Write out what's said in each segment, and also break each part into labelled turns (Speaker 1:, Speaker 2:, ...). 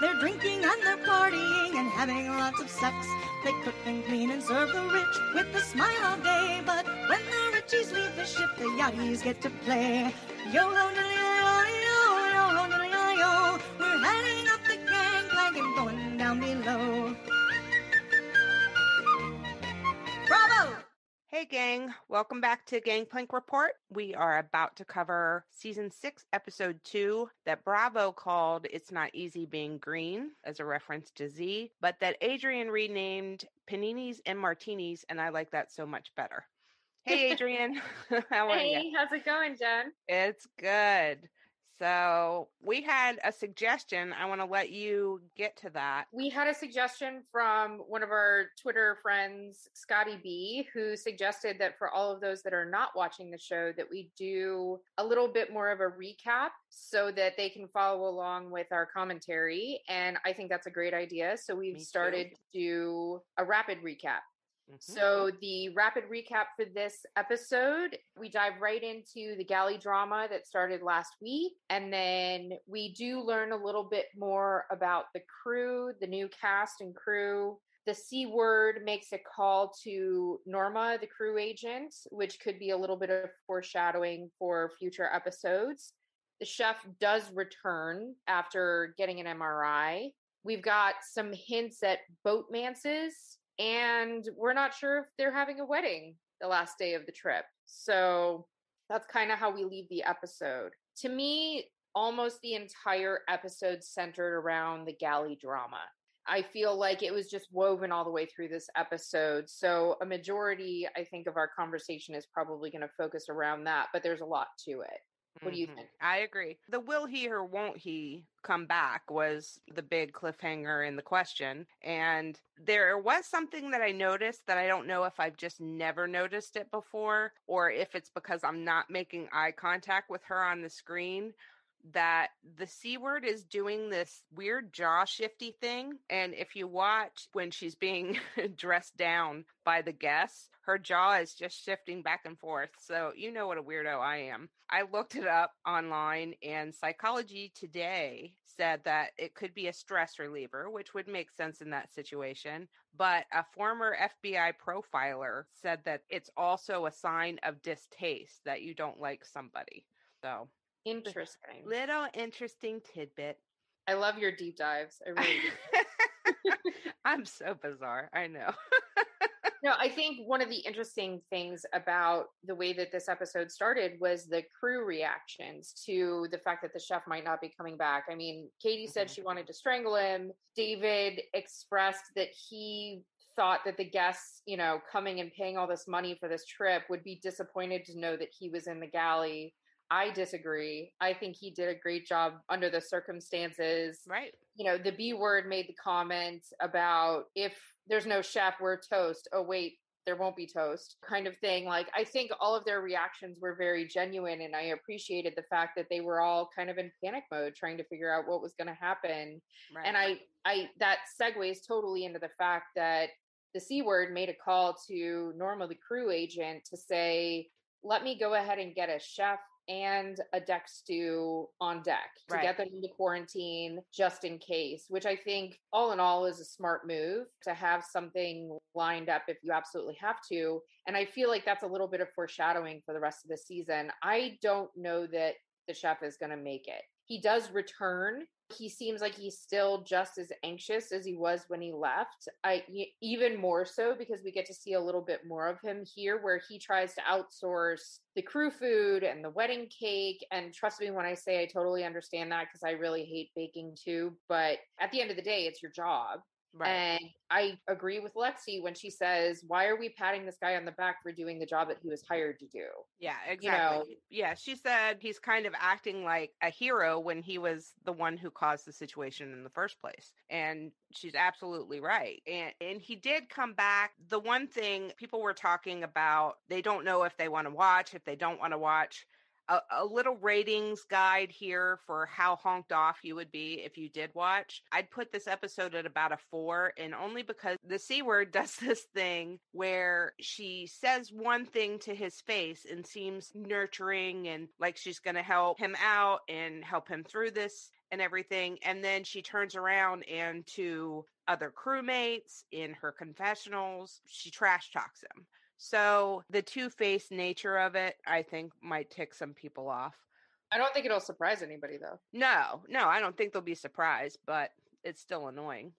Speaker 1: They're drinking and they're partying and having lots of sex. They cook and clean and serve the rich with a smile all day. But when the richies leave the ship, the yachties get to play. Yo ho diddly yo yo yo ho diddly yo. We're heading up the gangplank and going down below.
Speaker 2: Hey, gang. Welcome back to Gangplank Report. We are about to cover season six, episode two, that Bravo called It's Not Easy Being Green as a reference to Zee, but that Adrienne renamed Paninis and Martinis, and I like that so much better. Hey, Adrienne. How are
Speaker 3: Hey,
Speaker 2: you?
Speaker 3: how's it going, Jen?
Speaker 2: It's good. So, we had a suggestion. I want to let you get to that.
Speaker 3: We had a suggestion from one of our Twitter friends, Scotty B, who suggested that for all of those that are not watching the show, that we do a little bit more of a recap so that they can follow along with our commentary. And I think that's a great idea. So we've
Speaker 2: Me too.
Speaker 3: started to do a rapid recap.
Speaker 2: Mhm.
Speaker 3: So, the rapid recap for this episode, we dive right into the galley drama that started last week. And then we do learn a little bit more about the crew, the new cast and crew. The C word makes a call to Norma, the crew agent, which could be a little bit of foreshadowing for future episodes. The chef does return after getting an MRI. We've got some hints at boatmances, and we're not sure if they're having a wedding the last day of the trip. So that's kind of how we leave the episode. To me, almost the entire episode centered around the galley drama. I feel like it was just woven all the way through this episode. So a majority, I think, of our conversation is probably going to focus around that, but there's a lot to it. What do you
Speaker 2: Mhm.
Speaker 3: think?
Speaker 2: I agree. The will he or won't he come back was the big cliffhanger in the question. And there was something that I noticed that I don't know if I've just never noticed it before or if it's because I'm not making eye contact with her on the screen. That the C word is doing this weird jaw shifty thing. And if you watch when she's being dressed down by the guests, her jaw is just shifting back and forth. So you know what a weirdo I am. I looked it up online, and Psychology Today said that it could be a stress reliever, which would make sense in that situation. But a former FBI profiler said that it's also a sign of distaste that you don't like somebody. So,
Speaker 3: Interesting.
Speaker 2: little interesting tidbit.
Speaker 3: I love your deep dives. I really do.
Speaker 2: I'm so bizarre. I know.
Speaker 3: No, I think one of the interesting things about the way that this episode started was the crew reactions to the fact that the chef might not be coming back. I mean, Katie said
Speaker 2: Mhm.
Speaker 3: she wanted to strangle him. David expressed that he thought that the guests, you know, coming and paying all this money for this trip would be disappointed to know that he was in the galley. I disagree. I think he did a great job under the circumstances
Speaker 2: right.
Speaker 3: you know, the B word made the comment about if there's no chef, we're toast. Oh, wait, there won't be toast, kind of thing. Like, I think all of their reactions were very genuine, and I appreciated the fact that they were all kind of in panic mode, trying to figure out what was going to happen.
Speaker 2: Right.
Speaker 3: And I, I, that segues totally into the fact that the C word made a call to Norma, the crew agent, to say, let me go ahead and get a chef and a deck stew on deck to
Speaker 2: Right.
Speaker 3: get them into quarantine just in case, which I think all in all is a smart move to have something lined up if you absolutely have to. And I feel like that's a little bit of foreshadowing for the rest of the season. I don't know that the chef is going to make it. He does return. He seems like he's still just as anxious as he was when he left. I even more so because we get to see a little bit more of him here where he tries to outsource the crew food and the wedding cake and trust me when I say I totally understand that because I really hate baking too, but at the end of the day it's your job
Speaker 2: Right.
Speaker 3: And I agree with Lexi when she says, Why are we patting this guy on the back for doing the job that he was hired to do?
Speaker 2: Yeah,
Speaker 3: know-
Speaker 2: exactly. yeah, she said he's kind of acting like a hero when he was the one who caused the situation in the first place. And she's absolutely right. And and he did come back. The one thing people were talking about, they don't know if they want to watch, if they don't want to watch. A, a little ratings guide here for how honked off you would be if you did watch. I'd put this episode at about a four, and only because the C word does this thing where she says one thing to his face and seems nurturing and like she's going to help him out and help him through this and everything. And then she turns around and to other crewmates in her confessionals, she trash talks him. So the two faced nature of it, I think, might tick some people off.
Speaker 3: I don't think it'll surprise anybody though.
Speaker 2: No, no, I don't think they'll be surprised, but it's still annoying.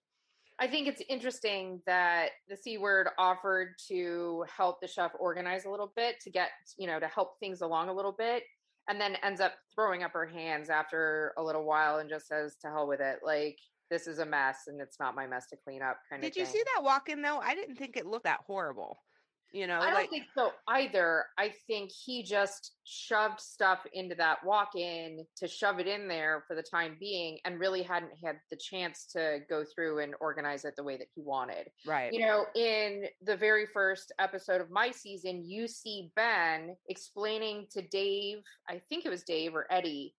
Speaker 3: I think it's interesting that the C word offered to help the chef organize a little bit to get, you know, to help things along a little bit, and then ends up throwing up her hands after a little while and just says, to hell with it. Like, this is a mess and it's not my mess to clean up kind of
Speaker 2: Did you see that walk in though? I didn't think it looked that horrible. You know,
Speaker 3: I don't
Speaker 2: like
Speaker 3: think so either. I think he just shoved stuff into that walk in to shove it in there for the time being and really hadn't had the chance to go through and organize it the way that he wanted.
Speaker 2: right.
Speaker 3: You know, in the very first episode of my season, you see Ben explaining to Dave, I think it was Dave or Eddie,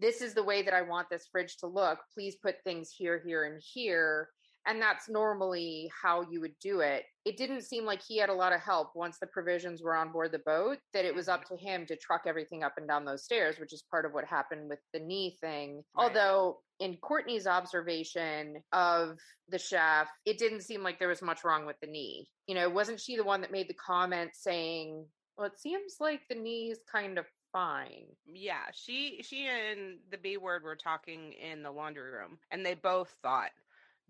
Speaker 3: this is the way that I want this fridge to look. Please put things here, here, and here. And that's normally how you would do it. It didn't seem like he had a lot of help once the provisions were on board the boat, that it was mm-hmm. up to him to truck everything up and down those stairs, which is part of what happened with the knee thing.
Speaker 2: Right.
Speaker 3: Although, in Courtney's observation of the chef, it didn't seem like there was much wrong with the knee. You know, wasn't she the one that made the comment saying, well, it seems like the knee is kind of fine?
Speaker 2: Yeah, she she and the B word were talking in the laundry room and they both thought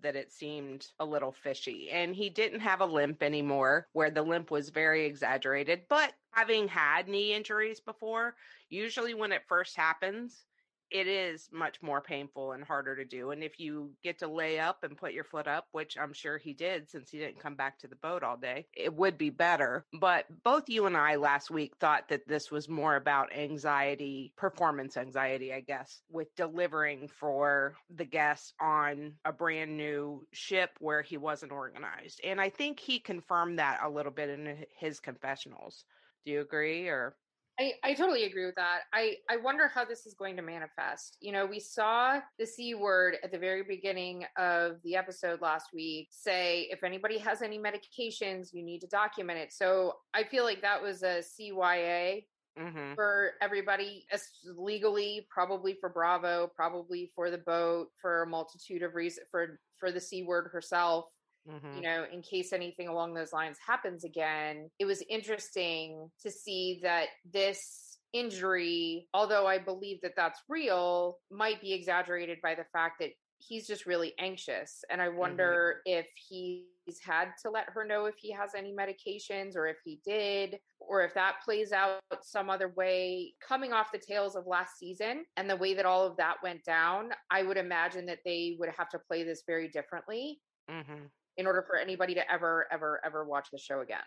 Speaker 2: that it seemed a little fishy. And he didn't have a limp anymore, where the limp was very exaggerated. But having had knee injuries before, usually when it first happens, it is much more painful and harder to do. And if you get to lay up and put your foot up, which I'm sure he did since he didn't come back to the boat all day, it would be better. But both you and I last week thought that this was more about anxiety, performance anxiety, I guess, with delivering for the guests on a brand new ship where he wasn't organized. And I think he confirmed that a little bit in his confessionals. Do you agree or
Speaker 3: I, I totally agree with that. I, I wonder how this is going to manifest. You know, we saw the C word at the very beginning of the episode last week say, if anybody has any medications, you need to document it. So I feel like that was a CYA
Speaker 2: Mhm.
Speaker 3: for everybody, as legally, probably for Bravo, probably for the boat, for a multitude of reasons, for, for the C word herself
Speaker 2: Mhm.
Speaker 3: you know, in case anything along those lines happens again, it was interesting to see that this injury, although I believe that that's real, might be exaggerated by the fact that he's just really anxious. And I wonder if he's had to let her know if he has any medications or if he did, or if that plays out some other way. Coming off the tails of last season and the way that all of that went down, I would imagine that they would have to play this very differently
Speaker 2: Mhm.
Speaker 3: In order for anybody to ever, ever, ever watch the show again.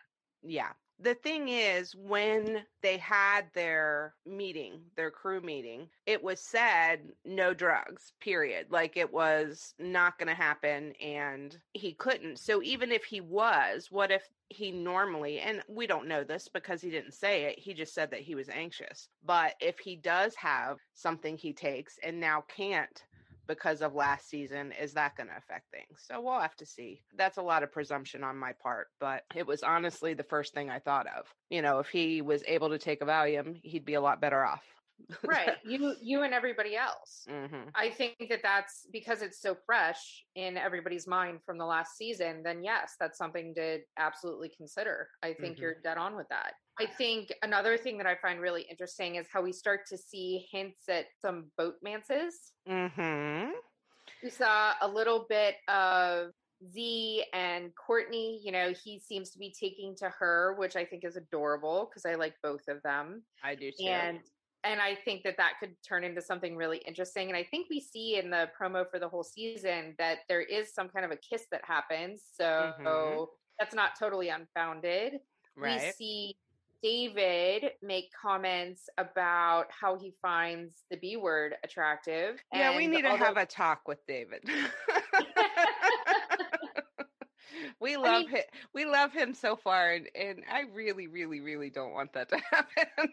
Speaker 2: Yeah. The thing is, when they had their meeting, their crew meeting, it was said no drugs, period. Like it was not going to happen and he couldn't. So even if he was, what if he normally, and we don't know this because he didn't say it, he just said that he was anxious. But if he does have something he takes and now can't, because of last season is that going to affect things. So we'll have to see. That's a lot of presumption on my part but it was honestly the first thing i thought of. You know if he was able to take a valium he'd be a lot better off
Speaker 3: Right. you you and everybody else.
Speaker 2: hmm
Speaker 3: I think that that's because it's so fresh in everybody's mind from the last season, then yes, that's something to absolutely consider. I think
Speaker 2: Mhm.
Speaker 3: you're dead on with that. I think another thing that I find really interesting is how we start to see hints at some boatmances.
Speaker 2: hmm
Speaker 3: We saw a little bit of Zee and Courtney. You know, he seems to be taking to her, which I think is adorable because I like both of them.
Speaker 2: i do too
Speaker 3: And and I think that that could turn into something really interesting. And I think we see in the promo for the whole season that there is some kind of a kiss that happens. So
Speaker 2: Mhm.
Speaker 3: that's not totally unfounded.
Speaker 2: Right.
Speaker 3: We see David make comments about how he finds the B word attractive.
Speaker 2: yeah, we need to have a talk with David. we love
Speaker 3: mean-
Speaker 2: him. We love him so far, and, and I really, really, really don't want that to happen.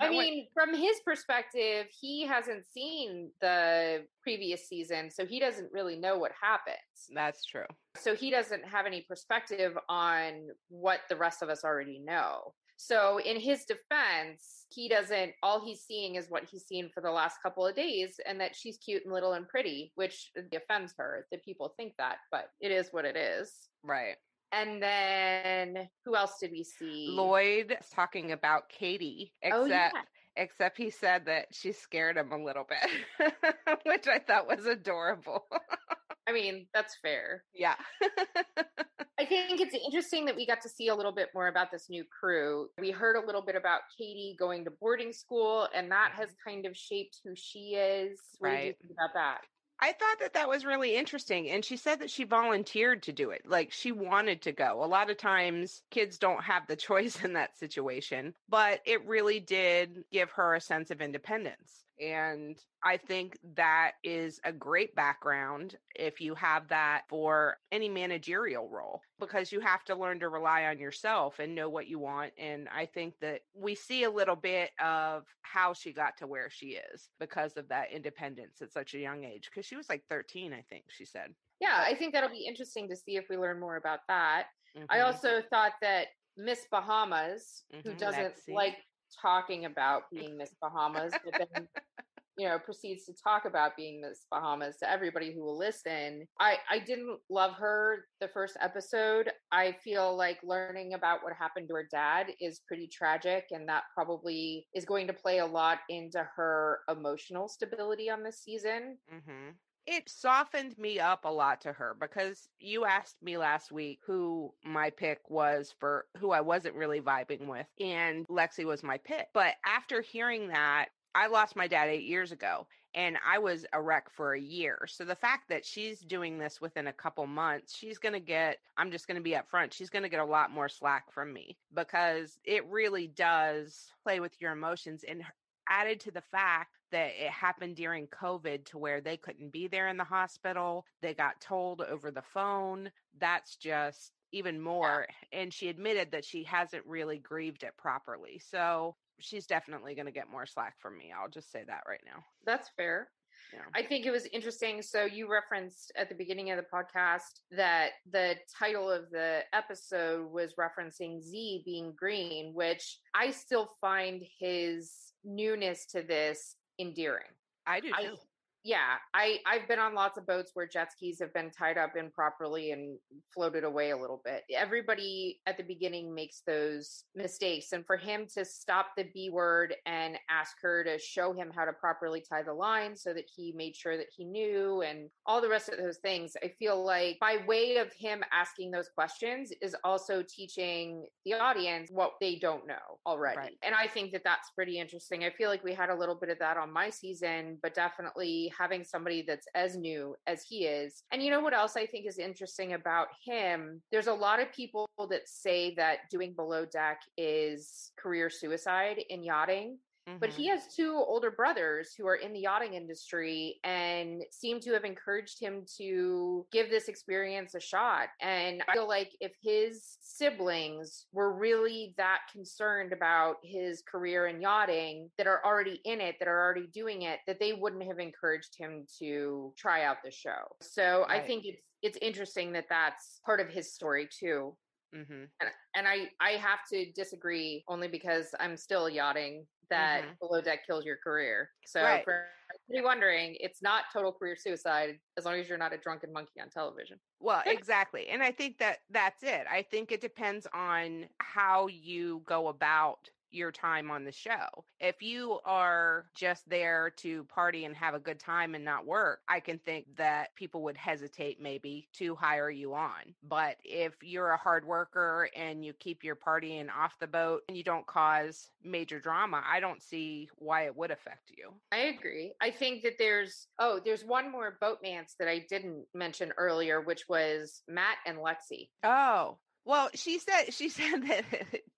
Speaker 3: I
Speaker 2: want-
Speaker 3: mean, from his perspective, he hasn't seen the previous season, so he doesn't really know what happens.
Speaker 2: that's true.
Speaker 3: So he doesn't have any perspective on what the rest of us already know. So, in his defense, he doesn't, all he's seeing is what he's seen for the last couple of days, and that she's cute and little and pretty, which offends her that people think that, but it is what it is.
Speaker 2: Right.
Speaker 3: And then who else did we see?
Speaker 2: Lloyd talking about Katie, except
Speaker 3: Oh, yeah.
Speaker 2: except he said that she scared him a little bit, which I thought was adorable.
Speaker 3: I mean, that's fair.
Speaker 2: yeah.
Speaker 3: I think it's interesting that we got to see a little bit more about this new crew. We heard a little bit about Katie going to boarding school, and that has mm-hmm. kind of shaped who she is. What did you
Speaker 2: Right.
Speaker 3: think about that?
Speaker 2: I thought that that was really interesting. And she said that she volunteered to do it. Like she wanted to go. A lot of times kids don't have the choice in that situation, but it really did give her a sense of independence. And I think that is a great background if you have that for any managerial role because you have to learn to rely on yourself and know what you want. And I think that we see a little bit of how she got to where she is because of that independence at such a young age. Because she was like 13, I think she said.
Speaker 3: Yeah, I think that'll be interesting to see if we learn more about that. I
Speaker 2: Mhm.
Speaker 3: also thought that Miss Bahamas, who
Speaker 2: Mhm,
Speaker 3: doesn't
Speaker 2: Lexi.
Speaker 3: like talking about being Miss Bahamas, but then you know proceeds to talk about being Miss Bahamas to everybody who will listen. I I didn't love her the first episode. I feel like learning about what happened to her dad is pretty tragic, and that probably is going to play a lot into her emotional stability on this season.
Speaker 2: hmm It softened me up a lot to her because you asked me last week who my pick was for who I wasn't really vibing with, and Lexi was my pick. But after hearing that, I lost my dad eight years ago and I was a wreck for a year. So the fact that she's doing this within a couple months, she's going to get, I'm just going to be upfront, she's going to get a lot more slack from me because it really does play with your emotions. And added to the fact that it happened during COVID to where they couldn't be there in the hospital. They got told over the phone. That's just even more. And she admitted that she hasn't really grieved it properly. So she's definitely going to get more slack from me. I'll just say that right now.
Speaker 3: That's fair.
Speaker 2: Yeah.
Speaker 3: I think it was interesting. So you referenced at the beginning of the podcast that the title of the episode was referencing Zee being green, which I still find his newness to this endearing.
Speaker 2: I do
Speaker 3: I
Speaker 2: too.
Speaker 3: Yeah, I I've been on lots of boats where jet skis have been tied up improperly and floated away a little bit. Everybody at the beginning makes those mistakes and for him to stop the B word and ask her to show him how to properly tie the line so that he made sure that he knew and all the rest of those things, I feel like by way of him asking those questions is also teaching the audience what they don't know already.
Speaker 2: Right.
Speaker 3: And I think that that's pretty interesting. I feel like we had a little bit of that on my season, but definitely having somebody that's as new as he is. And you know what else I think is interesting about him? There's a lot of people that say that doing below deck is career suicide in yachting. But
Speaker 2: Mhm.
Speaker 3: he has two older brothers who are in the yachting industry and seem to have encouraged him to give this experience a shot. And I feel like if his siblings were really that concerned about his career in yachting, that are already in it, that are already doing it, that they wouldn't have encouraged him to try out the show. So I think it's it's interesting that that's part of his story too
Speaker 2: Mhm.
Speaker 3: and, and I I have to disagree only because I'm still yachting that
Speaker 2: Mhm.
Speaker 3: below deck kills your career. So
Speaker 2: Right.
Speaker 3: for anybody wondering, it's not total career suicide as long as you're not a drunken monkey on television.
Speaker 2: Well, exactly. And I think that that's it. I think it depends on how you go about your time on the show. If you are just there to party and have a good time and not work, I can think that people would hesitate maybe to hire you on. But if you're a hard worker and you keep your partying off the boat and you don't cause major drama, I don't see why it would affect you.
Speaker 3: I agree. I think that there's oh, there's one more boatmance that I didn't mention earlier, which was Matt and Lexi.
Speaker 2: Oh, well, she said she said that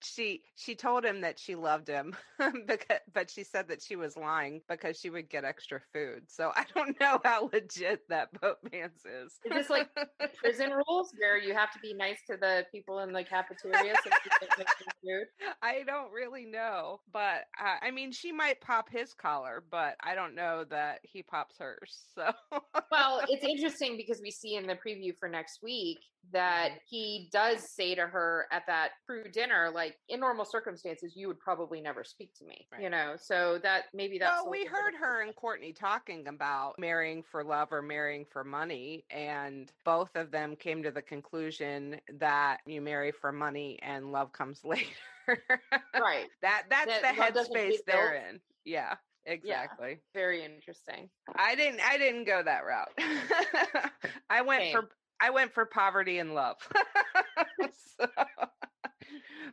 Speaker 2: she she told him that she loved him, because, but she said that she was lying because she would get extra food. So I don't know how legit that boatmance is.
Speaker 3: Is this like prison rules where you have to be nice to the people in the cafeteria so food?
Speaker 2: I don't really know, but uh, I mean, she might pop his collar, but I don't know that he pops hers. So
Speaker 3: well, it's interesting because we see in the preview for next week that
Speaker 2: Mm-hmm.
Speaker 3: he does say to her at that crew dinner, like in normal circumstances, you would probably never speak to me,
Speaker 2: Right.
Speaker 3: you know. So that maybe that's
Speaker 2: well, we heard her and Courtney talking about marrying for love or marrying for money, and both of them came to the conclusion that you marry for money and love comes later.
Speaker 3: right.
Speaker 2: that that's
Speaker 3: That
Speaker 2: the headspace they're in. Yeah, exactly.
Speaker 3: Very interesting.
Speaker 2: I didn't. I didn't go that route. I went
Speaker 3: Same.
Speaker 2: for. I went for poverty and love. So-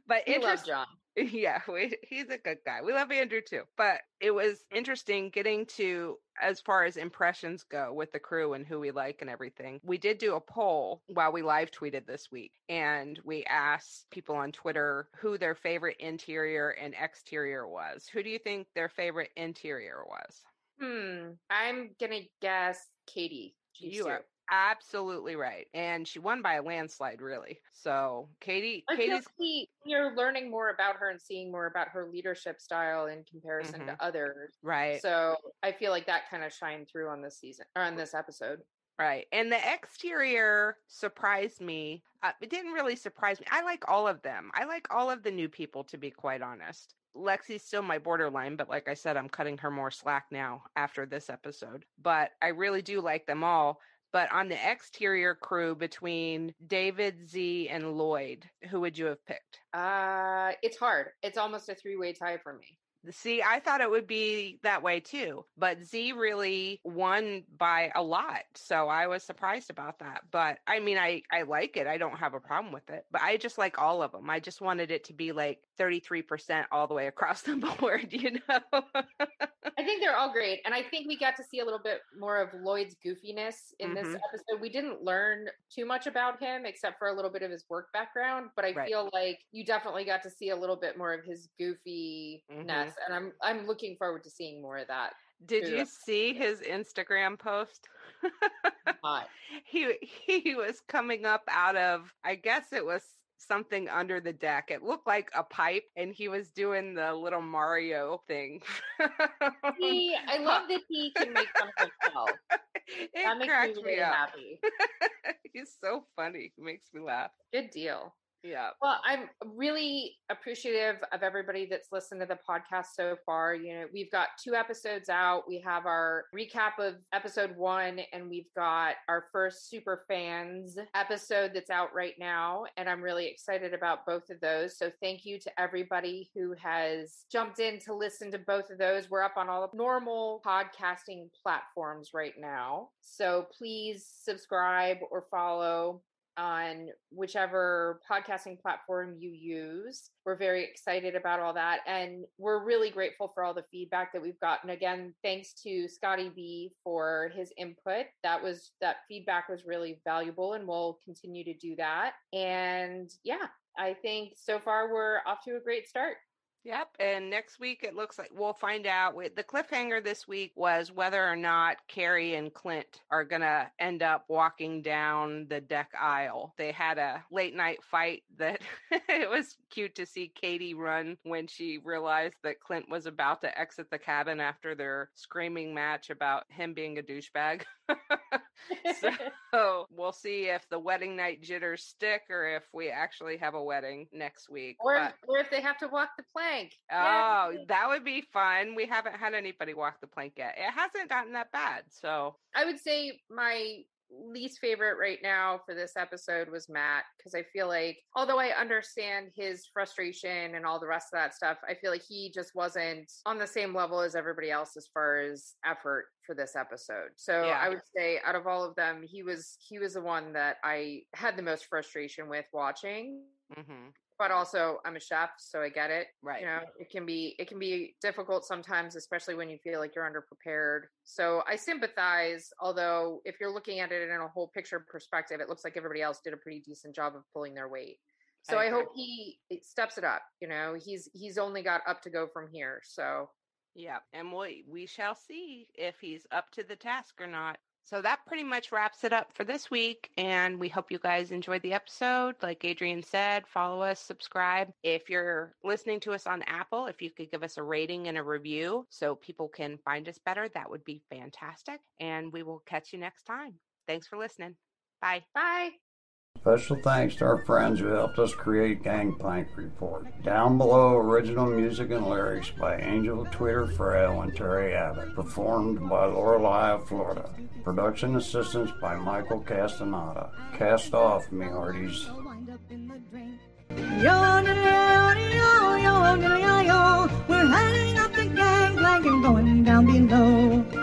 Speaker 2: but
Speaker 3: We love John.
Speaker 2: yeah, we, he's a good guy. We love Andrew too. But it was interesting getting to as far as impressions go with the crew and who we like and everything. We did do a poll while we live tweeted this week, and we asked people on Twitter who their favorite interior and exterior was. Who do you think their favorite interior was?
Speaker 3: Hmm. I'm gonna guess Katie.
Speaker 2: You are absolutely right, and she won by a landslide, really. So Katie,
Speaker 3: I
Speaker 2: Katie's
Speaker 3: like you're learning more about her and seeing more about her leadership style in comparison to others.
Speaker 2: right.
Speaker 3: So I feel like that kind of shined through on this season or on this episode.
Speaker 2: Right. And the exterior surprised me. Uh, it didn't really surprise me. I like all of them. I like all of the new people, to be quite honest. Lexi's still my borderline, but like I said, I'm cutting her more slack now after this episode. But I really do like them all. But on the exterior crew between David, Zee, and Lloyd, who would you have picked?
Speaker 3: Uh, it's hard. It's almost a three way tie for me.
Speaker 2: See, I thought it would be that way too, but Zee really won by a lot. So I was surprised about that. But I mean, I, I like it. I don't have a problem with it, but I just like all of them. I just wanted it to be like 33% all the way across the board, you know?
Speaker 3: I think they're all great. And I think we got to see a little bit more of Lloyd's goofiness in this
Speaker 2: Mhm.
Speaker 3: episode. We didn't learn too much about him except for a little bit of his work background, but I
Speaker 2: Right.
Speaker 3: feel like you definitely got to see a little bit more of his goofiness.
Speaker 2: Mhm.
Speaker 3: And I'm I'm looking forward to seeing more of that.
Speaker 2: Did you see his Instagram post? He he was coming up out of I guess it was something under the deck. It looked like a pipe and he was doing the little Mario thing.
Speaker 3: He, I love that he can make something himself.
Speaker 2: it
Speaker 3: That makes me
Speaker 2: me,
Speaker 3: really
Speaker 2: up.
Speaker 3: happy.
Speaker 2: He's so funny. He makes me laugh.
Speaker 3: Good deal.
Speaker 2: Yeah.
Speaker 3: Well, I'm really appreciative of everybody that's listened to the podcast so far. You know, we've got two episodes out. We have our recap of episode one, and we've got our first super fans episode that's out right now. And I'm really excited about both of those. So thank you to everybody who has jumped in to listen to both of those. We're up on all the normal podcasting platforms right now. So please subscribe or follow on whichever podcasting platform you use. We're very excited about all that. And we're really grateful for all the feedback that we've gotten. Again, thanks to Scotty B for his input. That was that feedback was really valuable and we'll continue to do that. And yeah, I think so far we're off to a great start.
Speaker 2: And next week it looks like we'll find out. With the cliffhanger this week was whether or not Carrie and Clint are gonna end up walking down the deck aisle. They had a late night fight that it was cute to see Katie run when she realized that Clint was about to exit the cabin after their screaming match about him being a douchebag. so so we'll see if the wedding night jitters stick or if we actually have a wedding next week.
Speaker 3: or,
Speaker 2: But-
Speaker 3: or if they have to walk the plank.
Speaker 2: Oh, that would be fun. We haven't had anybody walk the plank yet. It hasn't gotten that bad. So,
Speaker 3: I would say my least favorite right now for this episode was Matt because I feel like, although I understand his frustration and all the rest of that stuff, I feel like he just wasn't on the same level as everybody else as far as effort for this episode. So
Speaker 2: Yeah.
Speaker 3: I would say out of all of them, he was he was the one that I had the most frustration with watching.
Speaker 2: hmm
Speaker 3: But also, I'm a chef, so I get it.
Speaker 2: Right.
Speaker 3: You know, it can be it can be difficult sometimes, especially when you feel like you're underprepared. So I sympathize. Although, if you're looking at it in a whole picture perspective, it looks like everybody else did a pretty decent job of pulling their weight. So
Speaker 2: I
Speaker 3: I, hope he steps it up. You know, he's he's only got up to go from here. So
Speaker 2: Yeah, and we we shall see if he's up to the task or not. So that pretty much wraps it up for this week, and we hope you guys enjoyed the episode. Like Adrienne said, follow us, subscribe. If you're listening to us on Apple, if you could give us a rating and a review so people can find us better, that would be fantastic. And we will catch you next time. Thanks for listening. Bye.
Speaker 3: bye.
Speaker 4: Special thanks to our friends who helped us create Gangplank Report. Down below, original music and lyrics by Angel Tweeter Frail and Terry Abbott, performed by Lorelei of Florida. Production assistance by Michael Castaneda. Cast off, me hearties.
Speaker 1: We're heading up the gangplank and going down below.